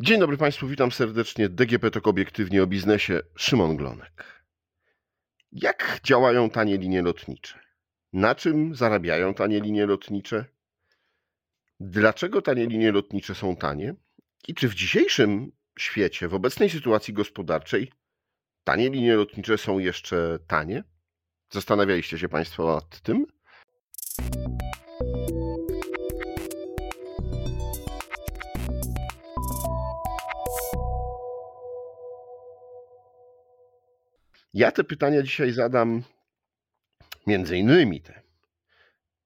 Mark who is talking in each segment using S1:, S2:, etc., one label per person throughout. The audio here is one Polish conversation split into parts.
S1: Dzień dobry Państwu, witam serdecznie. DGP TOK obiektywnie o biznesie. Szymon Glonek. Jak działają tanie linie lotnicze? Na czym zarabiają tanie linie lotnicze? Dlaczego tanie linie lotnicze są tanie? I czy w dzisiejszym świecie, w obecnej sytuacji gospodarczej, tanie linie lotnicze są jeszcze tanie? Zastanawialiście się Państwo nad tym? Ja te pytania dzisiaj zadam między innymi te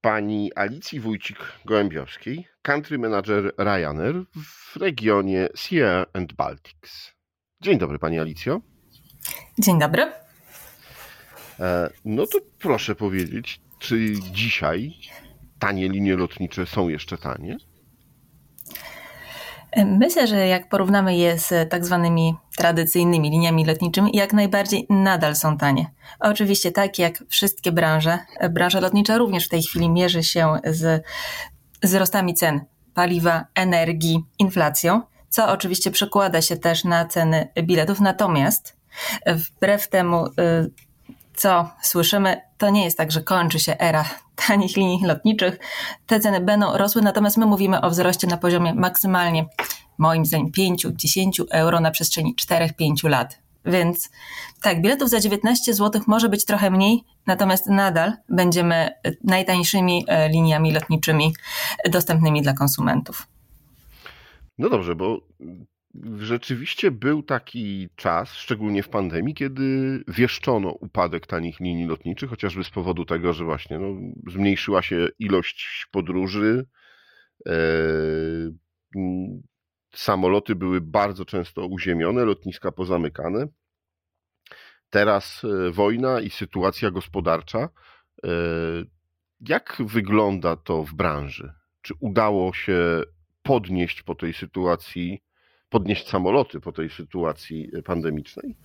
S1: pani Alicji Wójcik-Gołębiowskiej, country manager Ryanair w regionie Sierra and Baltics. Dzień dobry pani Alicjo.
S2: Dzień dobry.
S1: E, no to proszę powiedzieć, czy dzisiaj tanie linie lotnicze są jeszcze tanie?
S2: Myślę, że jak porównamy je z tak zwanymi tradycyjnymi liniami lotniczymi, jak najbardziej nadal są tanie. Oczywiście tak jak wszystkie branże, branża lotnicza również w tej chwili mierzy się z wzrostami cen paliwa, energii, inflacją, co oczywiście przekłada się też na ceny biletów. Natomiast wbrew temu, y, co słyszymy, to nie jest tak, że kończy się era tanich linii lotniczych. Te ceny będą rosły, natomiast my mówimy o wzroście na poziomie maksymalnie, moim zdaniem, 5-10 euro na przestrzeni 4-5 lat. Więc tak, biletów za 19 zł może być trochę mniej, natomiast nadal będziemy najtańszymi e, liniami lotniczymi dostępnymi dla konsumentów.
S1: No dobrze, bo Rzeczywiście był taki czas, szczególnie w pandemii, kiedy wieszczono upadek tanich linii lotniczych, chociażby z powodu tego, że właśnie no, zmniejszyła się ilość podróży. E, samoloty były bardzo często uziemione, lotniska pozamykane. Teraz e, wojna i sytuacja gospodarcza. E, jak wygląda to w branży? Czy udało się podnieść po tej sytuacji podnieść samoloty po tej sytuacji pandemicznej?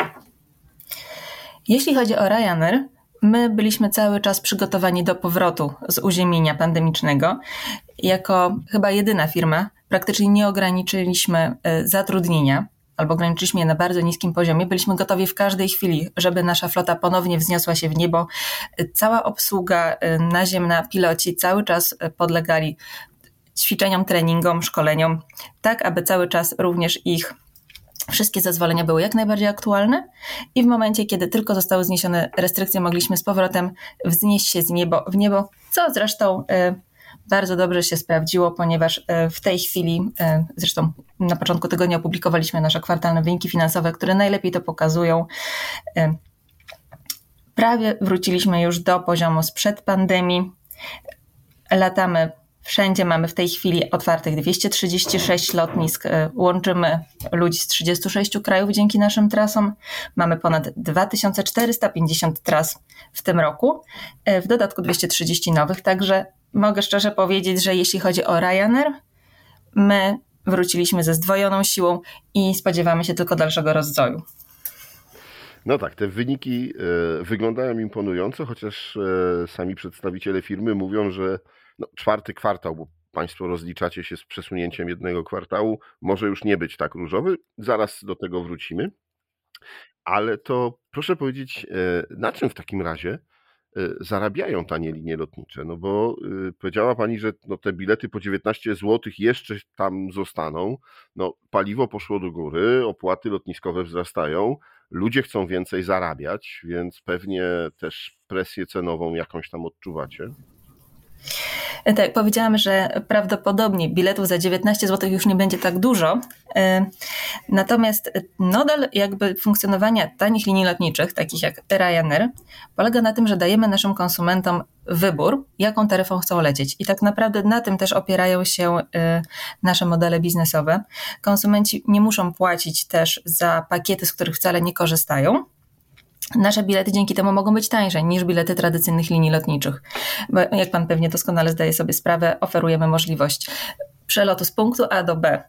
S2: Jeśli chodzi o Ryanair, my byliśmy cały czas przygotowani do powrotu z uziemienia pandemicznego. Jako chyba jedyna firma praktycznie nie ograniczyliśmy e, zatrudnienia albo ograniczyliśmy je na bardzo niskim poziomie. Byliśmy gotowi w każdej chwili, żeby nasza flota ponownie wzniosła się w niebo. Cała obsługa e, naziemna, piloci cały czas e, podlegali ćwiczeniom, treningom, szkoleniom, tak aby cały czas również ich wszystkie zezwolenia były jak najbardziej aktualne i w momencie, kiedy tylko zostały zniesione restrykcje, mogliśmy z powrotem wznieść się z niebo, w niebo, co zresztą y, bardzo dobrze się sprawdziło, ponieważ y, w tej chwili, y, zresztą na początku tygodnia opublikowaliśmy nasze kwartalne wyniki finansowe, które najlepiej to pokazują. Prawie wróciliśmy już do poziomu sprzed pandemii. Latamy Wszędzie mamy w tej chwili otwartych 236 lotnisk. E, łączymy ludzi z 36 krajów dzięki naszym trasom. Mamy ponad 2450 tras w tym roku, e, w dodatku 230 nowych. Także mogę szczerze powiedzieć, że jeśli chodzi o Ryanair, my wróciliśmy ze zdwojoną siłą i spodziewamy się tylko dalszego rozwoju.
S1: No tak, te wyniki e, wyglądają imponująco, chociaż sami przedstawiciele firmy mówią, że no, czwarty kwartał, bo Państwo rozliczacie się z przesunięciem jednego kwartału, może już nie być tak różowy. Zaraz do tego wrócimy. Ale to proszę powiedzieć, e, na czym w takim razie e, zarabiają tanie linie lotnicze? No bo e, powiedziała Pani, że no te bilety po 19 zł jeszcze tam zostaną. No, paliwo poszło do góry, opłaty lotniskowe wzrastają, ludzie chcą więcej zarabiać, więc pewnie też presję cenową jakąś tam odczuwacie.
S2: Tak, powiedziałam, że prawdopodobnie biletów za 19 zł już nie będzie tak dużo. E, natomiast nadal jakby funkcjonowania tanich linii lotniczych, takich jak Ryanair, polega na tym, że dajemy naszym konsumentom wybór, jaką taryfą chcą lecieć. I tak naprawdę na tym też opierają się e, nasze modele biznesowe. Konsumenci nie muszą płacić też za pakiety, z których wcale nie korzystają Nasze bilety dzięki temu mogą być tańsze niż bilety tradycyjnych linii lotniczych. Bo jak pan pewnie doskonale zdaje sobie sprawę, oferujemy możliwość przelotu z punktu A do B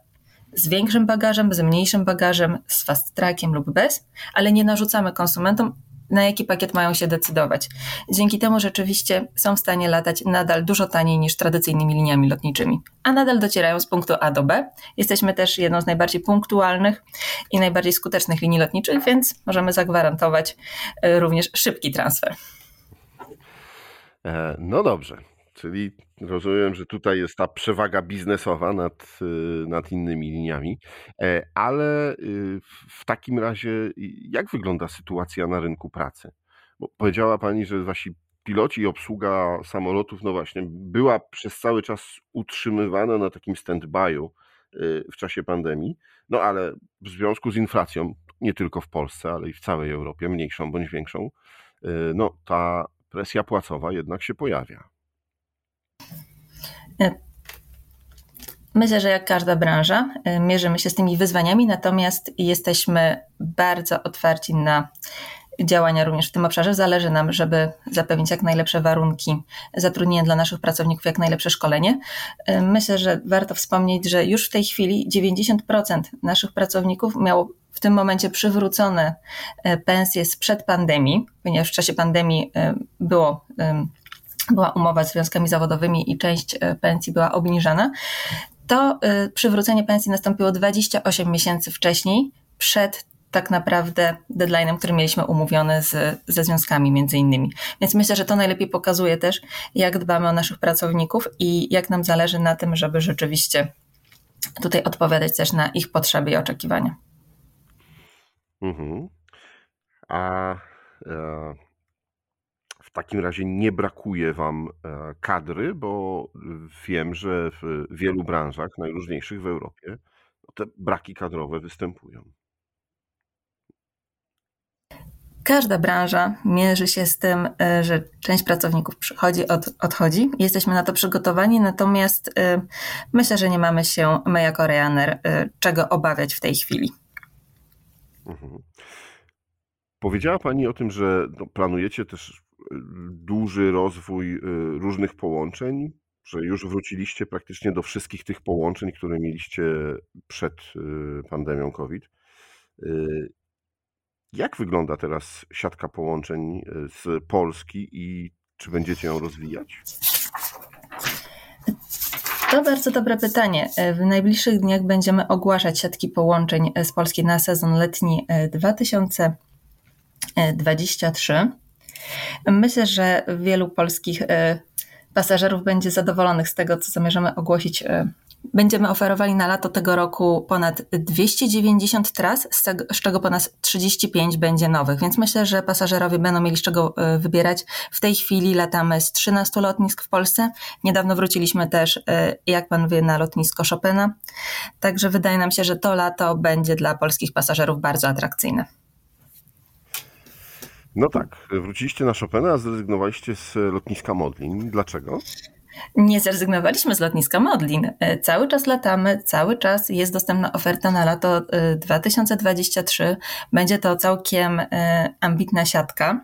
S2: z większym bagażem, z mniejszym bagażem, z fast trackiem lub bez, ale nie narzucamy konsumentom na jaki pakiet mają się decydować. Dzięki temu rzeczywiście są w stanie latać nadal dużo taniej niż tradycyjnymi liniami lotniczymi, a nadal docierają z punktu A do B. Jesteśmy też jedną z najbardziej punktualnych i najbardziej skutecznych linii lotniczych, więc możemy zagwarantować e, również szybki transfer.
S1: E, no dobrze, czyli rozumiem, że tutaj jest ta przewaga biznesowa nad, y, nad innymi liniami, e, ale y, w takim razie jak wygląda sytuacja na rynku pracy? Bo powiedziała Pani, że wasi piloci i obsługa samolotów, no właśnie, była przez cały czas utrzymywana na takim stand-by'u y, w czasie pandemii, no ale w związku z inflacją, nie tylko w Polsce, ale i w całej Europie, mniejszą bądź większą, no ta presja płacowa jednak się pojawia.
S2: Myślę, że jak każda branża, y, mierzymy się z tymi wyzwaniami, natomiast jesteśmy bardzo otwarci na działania również w tym obszarze. Zależy nam, żeby zapewnić jak najlepsze warunki zatrudnienia dla naszych pracowników, jak najlepsze szkolenie. Y, myślę, że warto wspomnieć, że już w tej chwili 90% naszych pracowników miało w tym momencie przywrócone pensje sprzed pandemii, ponieważ w czasie pandemii było była umowa z związkami zawodowymi i część e, pensji była obniżana, to e, przywrócenie pensji nastąpiło 28 miesięcy wcześniej, przed tak naprawdę deadline'em, który mieliśmy umówiony z, ze związkami między innymi. Więc myślę, że to najlepiej pokazuje też, jak dbamy o naszych pracowników i jak nam zależy na tym, żeby rzeczywiście tutaj odpowiadać też na ich potrzeby i oczekiwania. Mhm.
S1: A e, w takim razie nie brakuje Wam e, kadry, bo wiem, że w wielu branżach, najróżniejszych w Europie, no, te braki kadrowe występują.
S2: Każda branża mierzy się z tym, e, że część pracowników przychodzi, od, odchodzi. Jesteśmy na to przygotowani, natomiast e, myślę, że nie mamy się my jako Ryanair czego obawiać w tej chwili. Mhm.
S1: Powiedziała Pani o tym, że no, planujecie też duży rozwój y, różnych połączeń, że już wróciliście praktycznie do wszystkich tych połączeń, które mieliście przed y, pandemią COVID. Y, jak wygląda teraz siatka połączeń z Polski i czy będziecie ją rozwijać?
S2: To bardzo dobre pytanie. W najbliższych dniach będziemy ogłaszać siatki połączeń z Polski na sezon letni 2023. Myślę, że wielu polskich e, pasażerów będzie zadowolonych z tego, co zamierzamy ogłosić. E, będziemy oferowali na lato tego roku ponad 290 tras, z czego ponad 35 będzie nowych, więc myślę, że pasażerowie będą mieli z czego e, wybierać. W tej chwili latamy z 13 lotnisk w Polsce. Niedawno wróciliśmy też, jak pan wie, na lotnisko Chopina. Także wydaje nam się, że to lato będzie dla polskich pasażerów bardzo atrakcyjne.
S1: No tak, wróciliście na Chopina, a zrezygnowaliście z lotniska Modlin. Dlaczego?
S2: Nie zrezygnowaliśmy z lotniska Modlin. E, cały czas latamy, cały czas jest dostępna oferta na lato 2023. E, Będzie to całkiem e, ambitna siatka,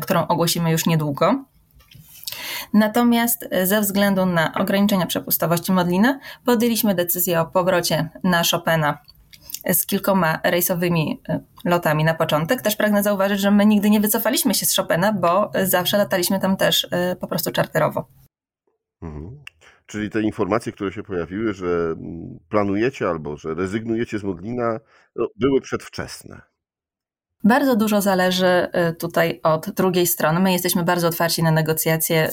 S2: którą ogłosimy już niedługo. Natomiast ze względu na ograniczenia przepustowości Modlina podjęliśmy decyzję o powrocie na Chopina z kilkoma rejsowymi e, lotami na początek. Też pragnę zauważyć, że my nigdy nie wycofaliśmy się z Chopina, bo zawsze lataliśmy tam też e, po prostu czarterowo.
S1: Mhm. Czyli te informacje, które się pojawiły, że mm, planujecie albo że rezygnujecie z Modlina, no, były przedwczesne.
S2: Bardzo dużo zależy e, tutaj od drugiej strony. My jesteśmy bardzo otwarci na negocjacje.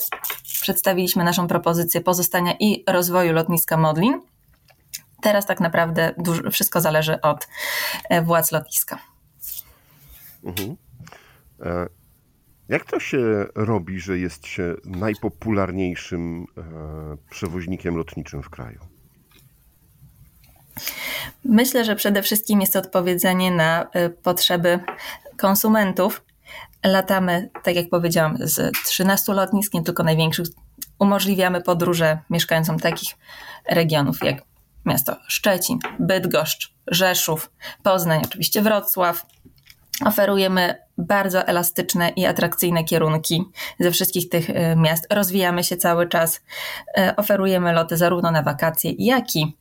S2: Przedstawiliśmy naszą propozycję pozostania i rozwoju lotniska Modlin Teraz tak naprawdę dużo, wszystko zależy od e, władz lotniska. Mhm.
S1: E, jak to się robi, że jest się najpopularniejszym e, przewoźnikiem lotniczym w kraju?
S2: Myślę, że przede wszystkim jest to odpowiedzenie na potrzeby konsumentów. Latamy, tak jak powiedziałam, z 13 lotnisk, nie tylko największych. Umożliwiamy podróże mieszkańcom takich regionów jak miasto Szczecin, Bydgoszcz, Rzeszów, Poznań, oczywiście Wrocław. Oferujemy bardzo elastyczne i atrakcyjne kierunki ze wszystkich tych e, miast. Rozwijamy się cały czas. E, oferujemy loty zarówno na wakacje, jak i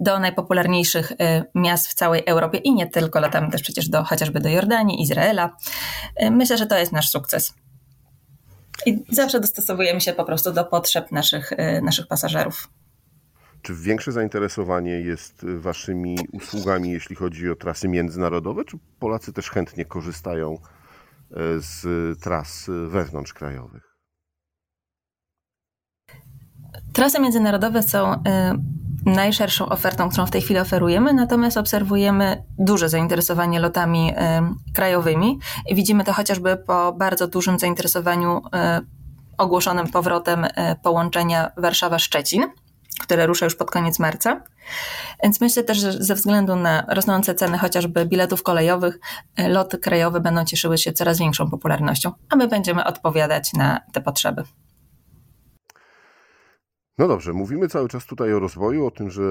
S2: do najpopularniejszych miast w całej Europie i nie tylko, latamy też przecież do, chociażby do Jordanii, Izraela. Myślę, że to jest nasz sukces. I zawsze dostosowujemy się po prostu do potrzeb naszych, naszych pasażerów.
S1: Czy większe zainteresowanie jest waszymi usługami, jeśli chodzi o trasy międzynarodowe, czy Polacy też chętnie korzystają e, z tras wewnątrzkrajowych?
S2: Trasy międzynarodowe są y, najszerszą ofertą, którą w tej chwili oferujemy, natomiast obserwujemy duże zainteresowanie lotami y, krajowymi. Widzimy to chociażby po bardzo dużym zainteresowaniu y, ogłoszonym powrotem połączenia Warszawa-Szczecin które rusza już pod koniec marca. Więc myślę też, że ze względu na rosnące ceny chociażby biletów kolejowych, e, loty krajowe będą cieszyły się coraz większą popularnością, a my będziemy odpowiadać na te potrzeby.
S1: No dobrze, mówimy cały czas tutaj o rozwoju, o tym, że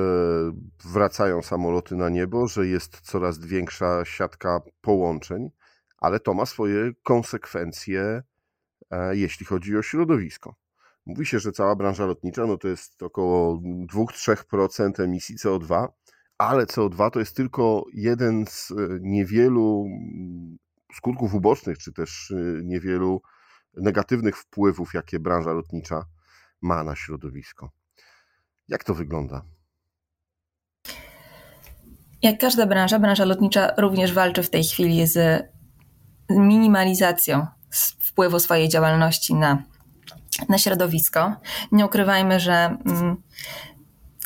S1: wracają samoloty na niebo, że jest coraz większa siatka połączeń, ale to ma swoje konsekwencje, e, jeśli chodzi o środowisko. Mówi się, że cała branża lotnicza no to jest około 2-3% emisji CO2, ale CO2 to jest tylko jeden z e, niewielu mm, skutków ubocznych, czy też e, niewielu negatywnych wpływów, jakie branża lotnicza ma na środowisko. Jak to wygląda?
S2: Jak każda branża, branża lotnicza również walczy w tej chwili z minimalizacją wpływu swojej działalności na na środowisko. Nie ukrywajmy, że mm,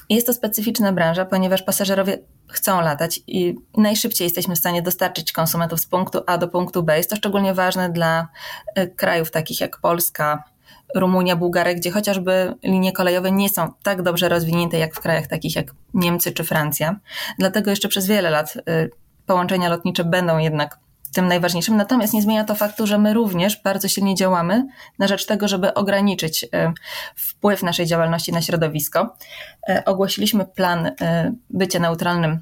S2: jest to specyficzna branża, ponieważ pasażerowie chcą latać i najszybciej jesteśmy w stanie dostarczyć konsumentów z punktu A do punktu B. Jest to szczególnie ważne dla e, krajów takich jak Polska, Rumunia, Bułgaria, gdzie chociażby linie kolejowe nie są tak dobrze rozwinięte jak w krajach takich jak Niemcy czy Francja. Dlatego jeszcze przez wiele lat e, połączenia lotnicze będą jednak tym najważniejszym. Natomiast nie zmienia to faktu, że my również bardzo silnie działamy na rzecz tego, żeby ograniczyć e, wpływ naszej działalności na środowisko. E, ogłosiliśmy plan e, bycia neutralnym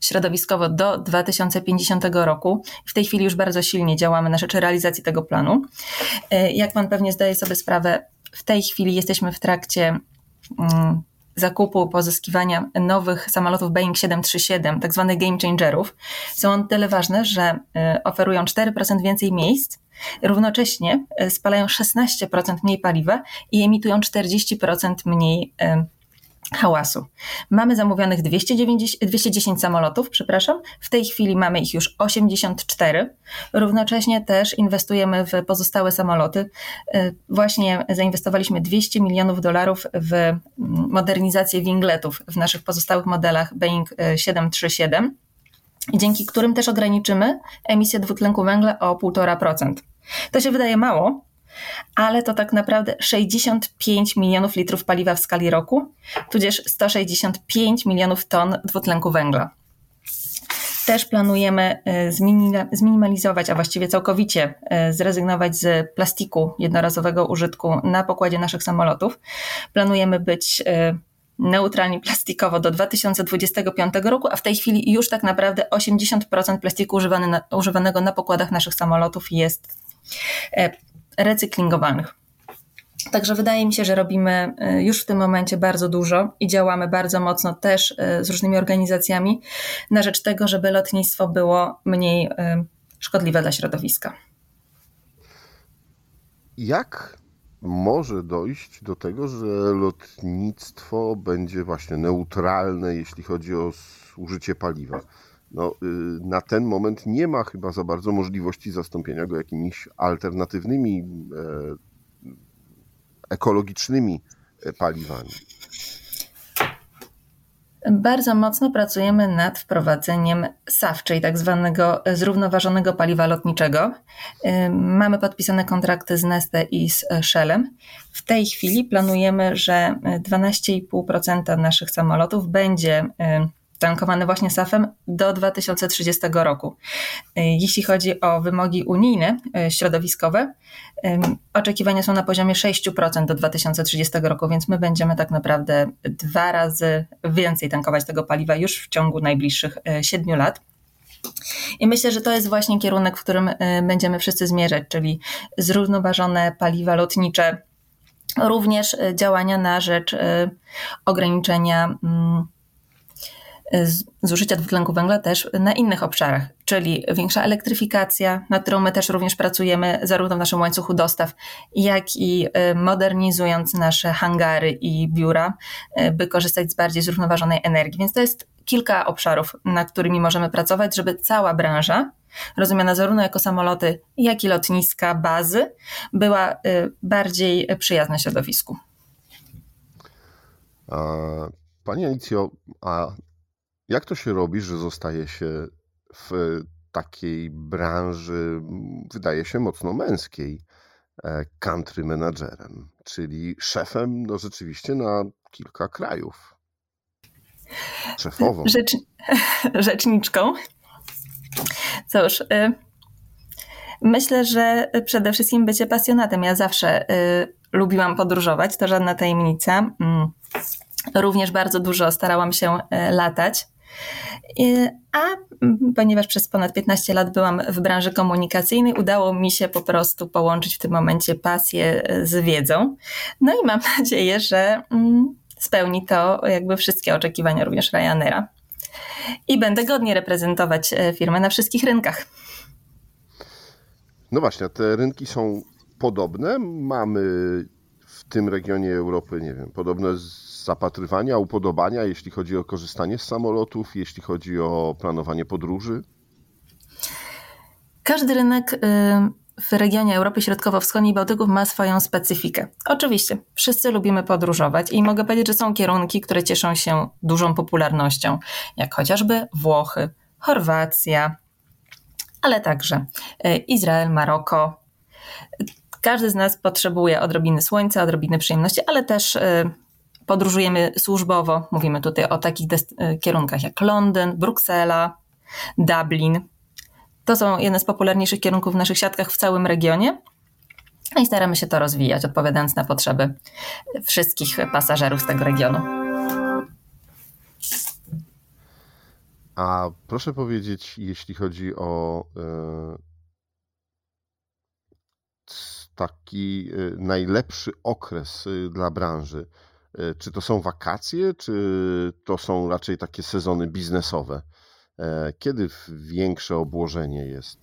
S2: środowiskowo do 2050 roku. W tej chwili już bardzo silnie działamy na rzecz realizacji tego planu. Jak Pan pewnie zdaje sobie sprawę, w tej chwili jesteśmy w trakcie mm, zakupu, pozyskiwania nowych samolotów Boeing 737, tak zwanych game changerów, są one tyle ważne, że y, oferują 4% więcej miejsc, równocześnie y, spalają 16% mniej paliwa i emitują 40% mniej y, hałasu. Mamy zamówionych 290, 210 samolotów, przepraszam. W tej chwili mamy ich już 84. Równocześnie też inwestujemy w pozostałe samoloty. Y, właśnie zainwestowaliśmy 200 milionów dolarów w mm, modernizację wingletów w naszych pozostałych modelach Boeing 737, y, dzięki którym też ograniczymy emisję dwutlenku węgla o 1,5%. To się wydaje mało, ale to tak naprawdę 65 milionów litrów paliwa w skali roku, tudzież 165 milionów ton dwutlenku węgla. Też planujemy y, zminimalizować, a właściwie całkowicie y, zrezygnować z plastiku jednorazowego użytku na pokładzie naszych samolotów. Planujemy być y, neutralni plastikowo do 2025 roku, a w tej chwili już tak naprawdę 80% plastiku używany na, używanego na pokładach naszych samolotów jest recyklingowanych. Także wydaje mi się, że robimy y, już w tym momencie bardzo dużo i działamy bardzo mocno też y, z różnymi organizacjami na rzecz tego, żeby lotnictwo było mniej y, szkodliwe dla środowiska.
S1: Jak może dojść do tego, że lotnictwo będzie właśnie neutralne, jeśli chodzi o zużycie paliwa? No, y, na ten moment nie ma chyba za bardzo możliwości zastąpienia go jakimiś alternatywnymi, e, ekologicznymi e, paliwami.
S2: Bardzo mocno pracujemy nad wprowadzeniem SAF, czyli tak zwanego zrównoważonego paliwa lotniczego. Mamy podpisane kontrakty z Neste i z Shellem. W tej chwili planujemy, że 12,5% naszych samolotów będzie tankowany właśnie SAF-em do 2030 roku. E, jeśli chodzi o wymogi unijne, e, środowiskowe, oczekiwania są na poziomie 6% do 2030 roku, więc my będziemy tak naprawdę dwa razy więcej tankować tego paliwa już w ciągu najbliższych 7 e, lat. I myślę, że to jest właśnie kierunek, w którym będziemy wszyscy zmierzać, czyli zrównoważone paliwa lotnicze również działania na rzecz ograniczenia mm, zużycia dwutlenku węgla też na innych obszarach, czyli większa elektryfikacja, nad którą my też również pracujemy zarówno w naszym łańcuchu dostaw, jak i y, modernizując nasze hangary i biura, y, by korzystać z bardziej zrównoważonej energii. Więc to jest kilka obszarów, nad którymi możemy pracować, żeby cała branża, rozumiana zarówno jako samoloty, jak i lotniska, bazy, była y, bardziej przyjazna środowisku.
S1: Pani Alicjo, a jak to się robi, że zostaje się w takiej branży, wydaje się mocno męskiej, e, country managerem, czyli szefem, no rzeczywiście na kilka krajów. Szefową.
S2: Rzecz, rzeczniczką. Cóż, y, myślę, że przede wszystkim bycie pasjonatem. Ja zawsze y, lubiłam podróżować, to żadna tajemnica. Mm. Również bardzo dużo starałam się y, latać. A ponieważ przez ponad 15 lat byłam w branży komunikacyjnej, udało mi się po prostu połączyć w tym momencie pasję z wiedzą. No i mam nadzieję, że mm, spełni to jakby wszystkie oczekiwania również Ryanaira. I będę godnie reprezentować e, firmę na wszystkich rynkach.
S1: No właśnie, te rynki są podobne. Mamy w tym regionie Europy, nie wiem, podobne zapatrywania, upodobania, jeśli chodzi o korzystanie z samolotów, jeśli chodzi o planowanie podróży?
S2: Każdy rynek y, w regionie Europy Środkowo-Wschodniej i Bałtyków ma swoją specyfikę. Oczywiście, wszyscy lubimy podróżować i mogę powiedzieć, że są kierunki, które cieszą się dużą popularnością, jak chociażby Włochy, Chorwacja, ale także y, Izrael, Maroko. Każdy z nas potrzebuje odrobiny słońca, odrobiny przyjemności, ale też y, podróżujemy służbowo. Mówimy tutaj o takich y, kierunkach jak Londyn, Bruksela, Dublin. To są jedne z popularniejszych kierunków w naszych siatkach w całym regionie. No I staramy się to rozwijać, odpowiadając na potrzeby wszystkich pasażerów z tego regionu.
S1: A proszę powiedzieć, jeśli chodzi o e, taki e, najlepszy okres e, dla branży, E, czy to są wakacje, czy to są raczej takie sezony biznesowe? E, kiedy większe obłożenie jest?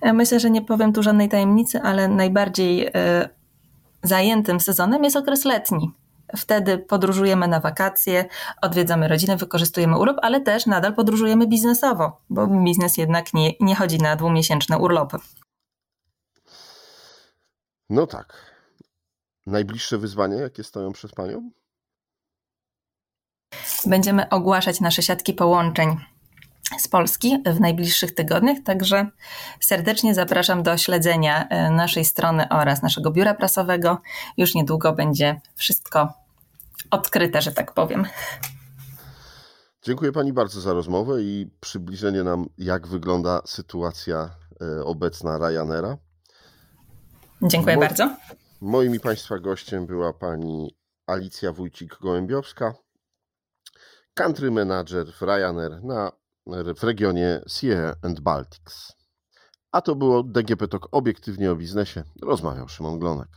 S2: E, myślę, że nie powiem tu żadnej tajemnicy, ale najbardziej zajętym sezonem jest okres letni. Wtedy podróżujemy na wakacje, odwiedzamy rodzinę, wykorzystujemy urlop, ale też nadal podróżujemy biznesowo, bo biznes jednak nie, nie chodzi na dwumiesięczne urlopy.
S1: No tak. Najbliższe wyzwania, jakie stoją przed Panią?
S2: Będziemy ogłaszać nasze siatki połączeń z Polski w najbliższych tygodniach, także serdecznie zapraszam do śledzenia e, naszej strony oraz naszego biura prasowego. Już niedługo będzie wszystko odkryte, że tak powiem.
S1: Dziękuję Pani bardzo za rozmowę i przybliżenie nam, jak wygląda sytuacja e, obecna Ryanaira.
S2: Dziękuję bardzo.
S1: Moim i Państwa gościem była pani Alicja Wójcik-Gołębiowska, country manager w Ryanair na, w regionie Sierra and Baltics. A to było DGP Talk obiektywnie o biznesie. Rozmawiał Szymon Glonek.